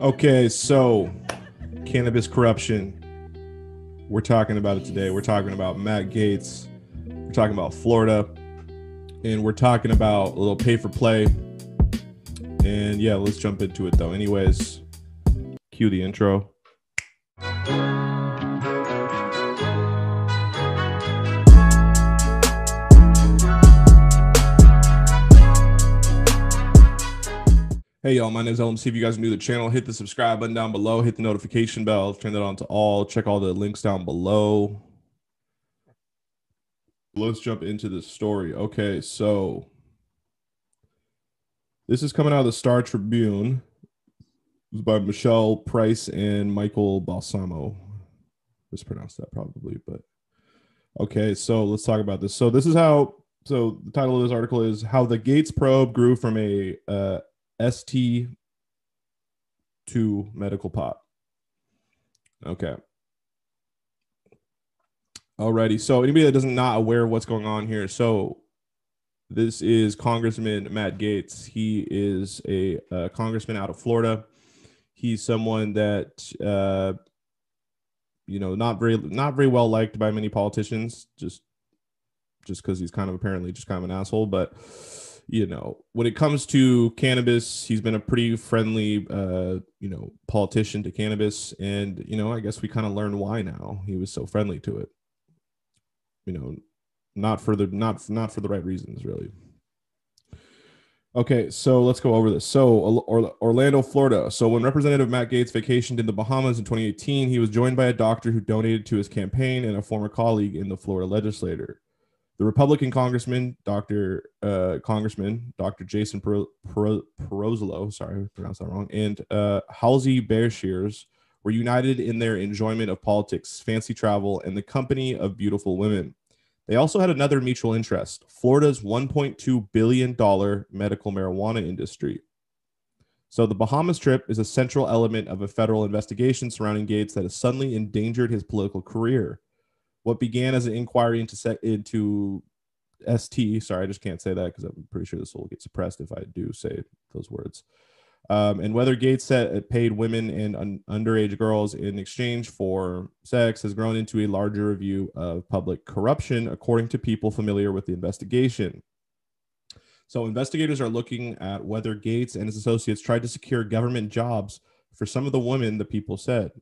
Okay, so cannabis corruption. We're talking about it today. We're talking about Matt Gaetz. We're talking about Florida. And we're talking about a little pay for play. And yeah, let's jump into it though. Anyways, cue the intro. Hey y'all, my name is LMC. If you guys are new to the channel, hit the subscribe button down below, hit the notification bell, turn that on to all, check all the links down below. Let's jump into the story. Okay, so this is coming out of the Star Tribune. It's by Michelle Price and Michael Balsamo. Mispronounced that probably, but okay, so let's talk about this. So this is how so the title of this article is how the Gaetz probe grew from a uh, ST to medical pot. Okay. Alrighty. So anybody that doesn't not aware of what's going on here. So this is Congressman Matt Gaetz. He is a, a congressman out of Florida. He's someone that uh, you know not very not very well liked by many politicians. Just just because he's kind of apparently just kind of an asshole, but you know, when it comes to cannabis, he's been a pretty friendly, uh, you know, politician to cannabis, and you know, I guess we kind of learned why now he was so friendly to it. You know, not for the not not for the right reasons, really. Okay, so let's go over this. So, Orlando, Florida. So, when Representative Matt Gaetz vacationed in the Bahamas in 2018, he was joined by a doctor who donated to his campaign and a former colleague in the Florida legislature. The Republican congressman, Dr. Uh, congressman Dr. Jason per- per- Pirozzolo, sorry, I pronounced that wrong, and uh, Halsey Beshears were united in their enjoyment of politics, fancy travel, and the company of beautiful women. They also had another mutual interest Florida's $1.2 billion medical marijuana industry. So, the Bahamas trip is a central element of a federal investigation surrounding Gaetz that has suddenly endangered his political career what began as an inquiry into into ST. Sorry, I just can't say that because I'm pretty sure this will get suppressed if I do say those words. Um, and whether Gaetz set, paid women and un- underage girls in exchange for sex has grown into a larger review of public corruption, according to people familiar with the investigation. So, investigators are looking at whether Gaetz and his associates tried to secure government jobs for some of the women the people said.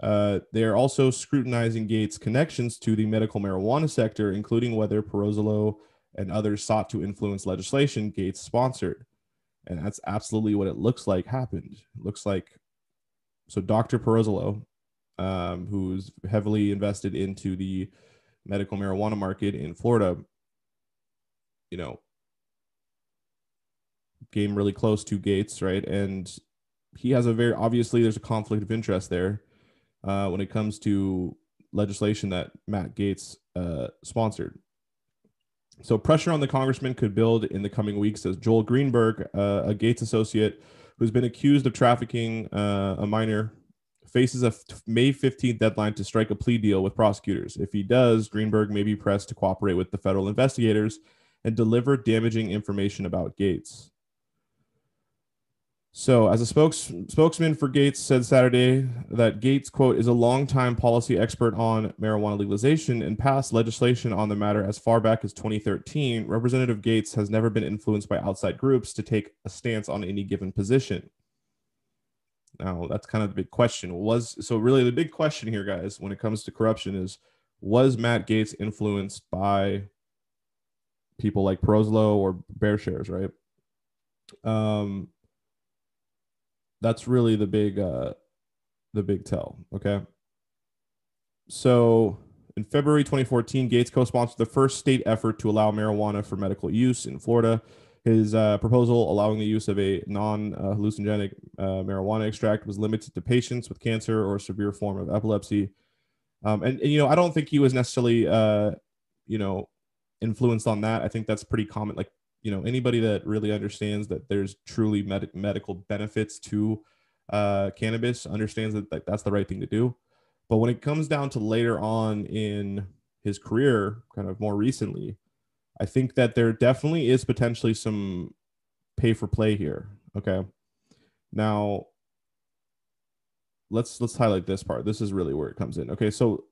Uh, they are also scrutinizing Gaetz' connections to the medical marijuana sector, including whether Pirozzolo and others sought to influence legislation Gaetz sponsored. And that's absolutely what it looks like happened. It looks like so Dr. Pirozzolo, um, who's heavily invested into the medical marijuana market in Florida, you know, came really close to Gaetz, right? And he has a very obviously there's a conflict of interest there uh, when it comes to legislation that Matt Gaetz uh, sponsored. So pressure on the congressman could build in the coming weeks as Joel Greenberg, uh, a Gaetz associate who's been accused of trafficking uh, a minor, faces a May 15th deadline to strike a plea deal with prosecutors. If he does, Greenberg may be pressed to cooperate with the federal investigators and deliver damaging information about Gaetz. So, as a spokes, spokesman for Gaetz said Saturday that Gaetz, quote, is a longtime policy expert on marijuana legalization and passed legislation on the matter as far back as 2013. Representative Gaetz has never been influenced by outside groups to take a stance on any given position. Now, that's kind of the big question. Was so really the big question here, guys, when it comes to corruption is was Matt Gaetz influenced by people like Pirozzolo or Beshears, right? Um, that's really the big uh the big tell okay? So in february 2014 Gaetz co-sponsored the first state effort to allow marijuana for medical use in florida. His uh, proposal allowing the use of a non-hallucinogenic uh, marijuana extract was limited to patients with cancer or a severe form of epilepsy. Um, and, and, you know i don't think he was necessarily uh, you know influenced on that. I think that's pretty common like you know anybody that really understands that there's truly med- medical benefits to uh, cannabis understands that, that that's the right thing to do but when it comes down to later on in his career kind of more recently i think that there definitely is potentially some pay for play here okay now let's let's highlight this part. This is really where it comes in. Okay, so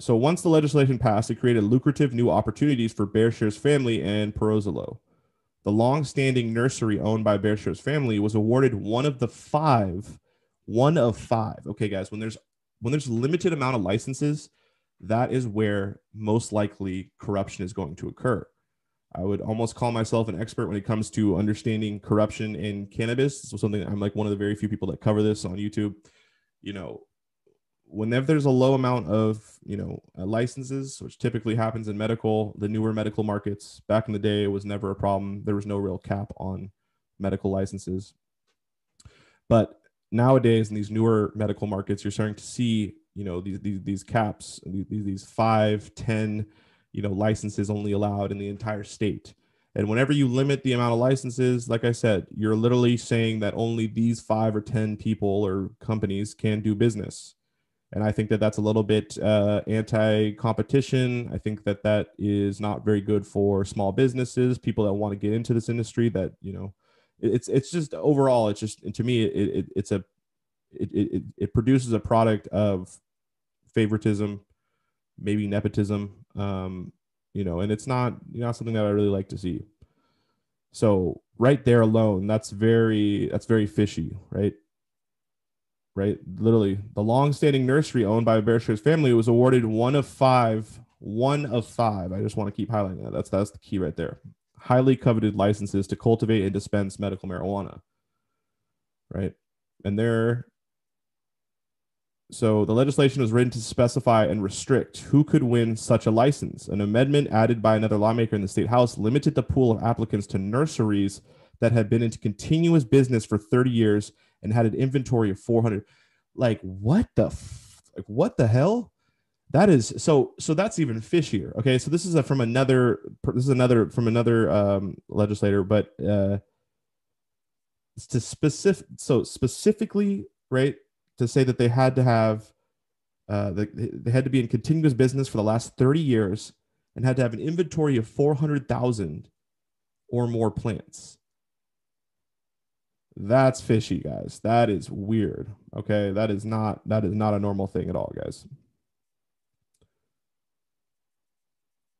so once the legislation passed, it created lucrative new opportunities for Beshears's family and Pirozzolo. The long-standing nursery owned by Beshears's family was awarded one of the five, one of five. Okay, guys, when there's when there's limited amount of licenses, that is where most likely corruption is going to occur. I would almost call myself an expert when it comes to understanding corruption in cannabis. So something I'm like one of the very few people that cover this on YouTube. You know, whenever there's a low amount of you know uh, licenses, which typically happens in medical, the newer medical markets. Back in the day, it was never a problem. There was no real cap on medical licenses, but nowadays in these newer medical markets, you're starting to see you know these these, these caps, these these five, ten you know licenses only allowed in the entire state and whenever you limit the amount of licenses like i said you're literally saying that only these five or ten people or companies can do business and i think that that's a little bit uh, anti-competition i think that that is not very good for small businesses people that want to get into this industry that you know it's it's just overall it's just to me it, it it's a it, it, it produces a product of favoritism maybe nepotism um, you know, and it's not not something that I really like to see. So right there alone, that's very that's very fishy, right? Right, literally, the long-standing nursery owned by a Beshears's family was awarded one of five, one of five. I just want to keep highlighting that. That's that's the key right there. Highly coveted licenses to cultivate and dispense medical marijuana. Right, and they're so the legislation was written to specify and restrict who could win such a license. An amendment added by another lawmaker in the state house limited the pool of applicants to nurseries that had been into continuous business for 30 years and had an inventory of 400. Like what the f- like what the hell? That is so so that's even fishier. Okay, so this is a, from another this is another from another um, legislator, but uh, to specific so specifically right to say that they had to have uh, they, they had to be in continuous business for the last 30 years and had to have an inventory of 400,000 or more plants. That's fishy, guys. That is weird. Okay, that is not that is not a normal thing at all, guys.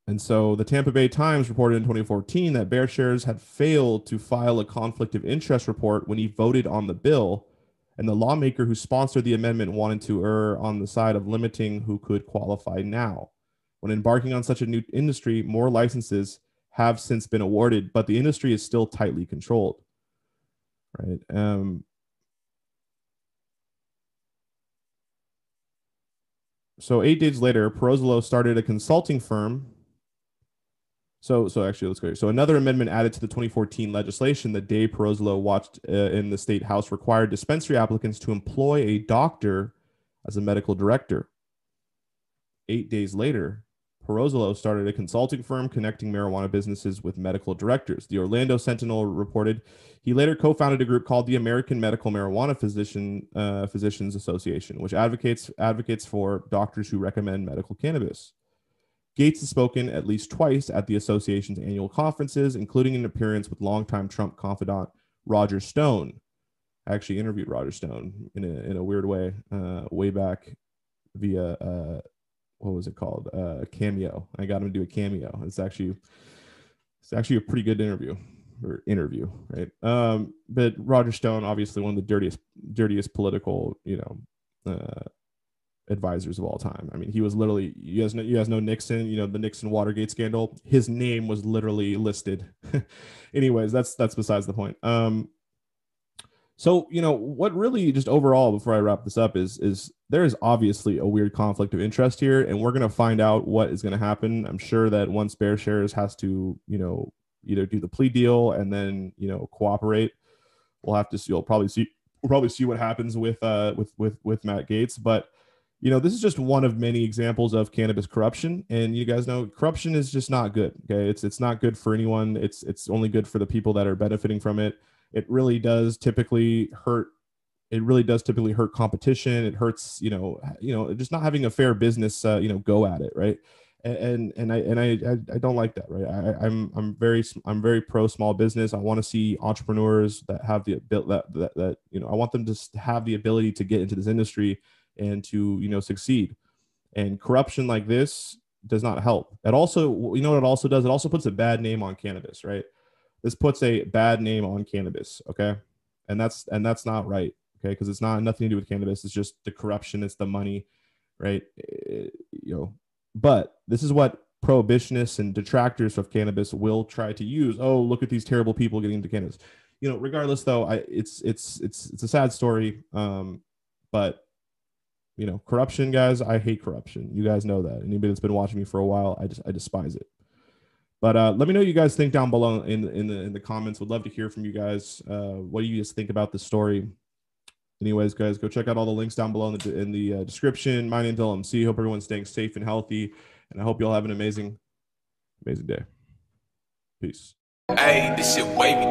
And so the Tampa Bay Times reported in 2014 that Beshears had failed to file a conflict of interest report when he voted on the bill and the lawmaker who sponsored the amendment wanted to err on the side of limiting who could qualify now. When embarking on such a new industry, more licenses have since been awarded, but the industry is still tightly controlled. Right. Um, so eight days later, Pirozzolo started a consulting firm so, so actually, let's go. Here. So, another amendment added to the 2014 legislation that day Pirozzolo watched uh, in the state house required dispensary applicants to employ a doctor as a medical director. Eight days later, Pirozzolo started a consulting firm connecting marijuana businesses with medical directors. The Orlando Sentinel reported he later co-founded a group called the American Medical Marijuana Physician uh, Physicians Association, which advocates advocates for doctors who recommend medical cannabis. Gaetz has spoken at least twice at the association's annual conferences, including an appearance with longtime Trump confidant Roger Stone. I actually interviewed Roger Stone in a, in a weird way, uh, way back via uh, what was it called? Uh, cameo. I got him to do a cameo. It's actually it's actually a pretty good interview or interview, right? Um, but Roger Stone, obviously one of the dirtiest dirtiest political, you know, uh, advisors of all time. I mean, he was literally you guys know you guys know Nixon, you know, the Nixon Watergate scandal. His name was literally listed. Anyways, that's that's besides the point. Um so, you know, what really just overall before I wrap this up is is there is obviously a weird conflict of interest here and we're going to find out what is going to happen. I'm sure that once Beshears has to, you know, either do the plea deal and then, you know, cooperate, we'll have to see you'll probably see we'll probably see what happens with uh with with with Matt Gaetz, but you know, this is just one of many examples of cannabis corruption. And you guys know corruption is just not good. Okay. It's it's not good for anyone. It's it's only good for the people that are benefiting from it. It really does typically hurt it really does typically hurt competition. It hurts, you know, you know, just not having a fair business, uh, you know, go at it, right? and and I and I I, don't like that, right? I, I'm I'm very I'm very pro small business. I want to see entrepreneurs that have the that, that that you know I want them to have the ability to get into this industry and to you know succeed. And corruption like this does not help. It also you know what it also does? It also puts a bad name on cannabis, right? This puts a bad name on cannabis, okay? And that's and that's not right, okay? Because it's not nothing to do with cannabis. It's just the corruption. It's the money, right? It, you know but this is what prohibitionists and detractors of cannabis will try to use. Oh, look at these terrible people getting into cannabis. You know, regardless though, I it's it's it's it's a sad story. Um, but you know, corruption, guys, I hate corruption. You guys know that. Anybody that's been watching me for a while, I just I despise it. But uh, let me know what you guys think down below in in the in the comments. Would love to hear from you guys. Uh, what do you guys think about the story? anyways, guys, go check out all the links down below in the, in the uh, description. My name name's LMC. Hope everyone's staying safe and healthy. And I hope you all have an amazing, amazing day. Peace. Hey, this shit wavy.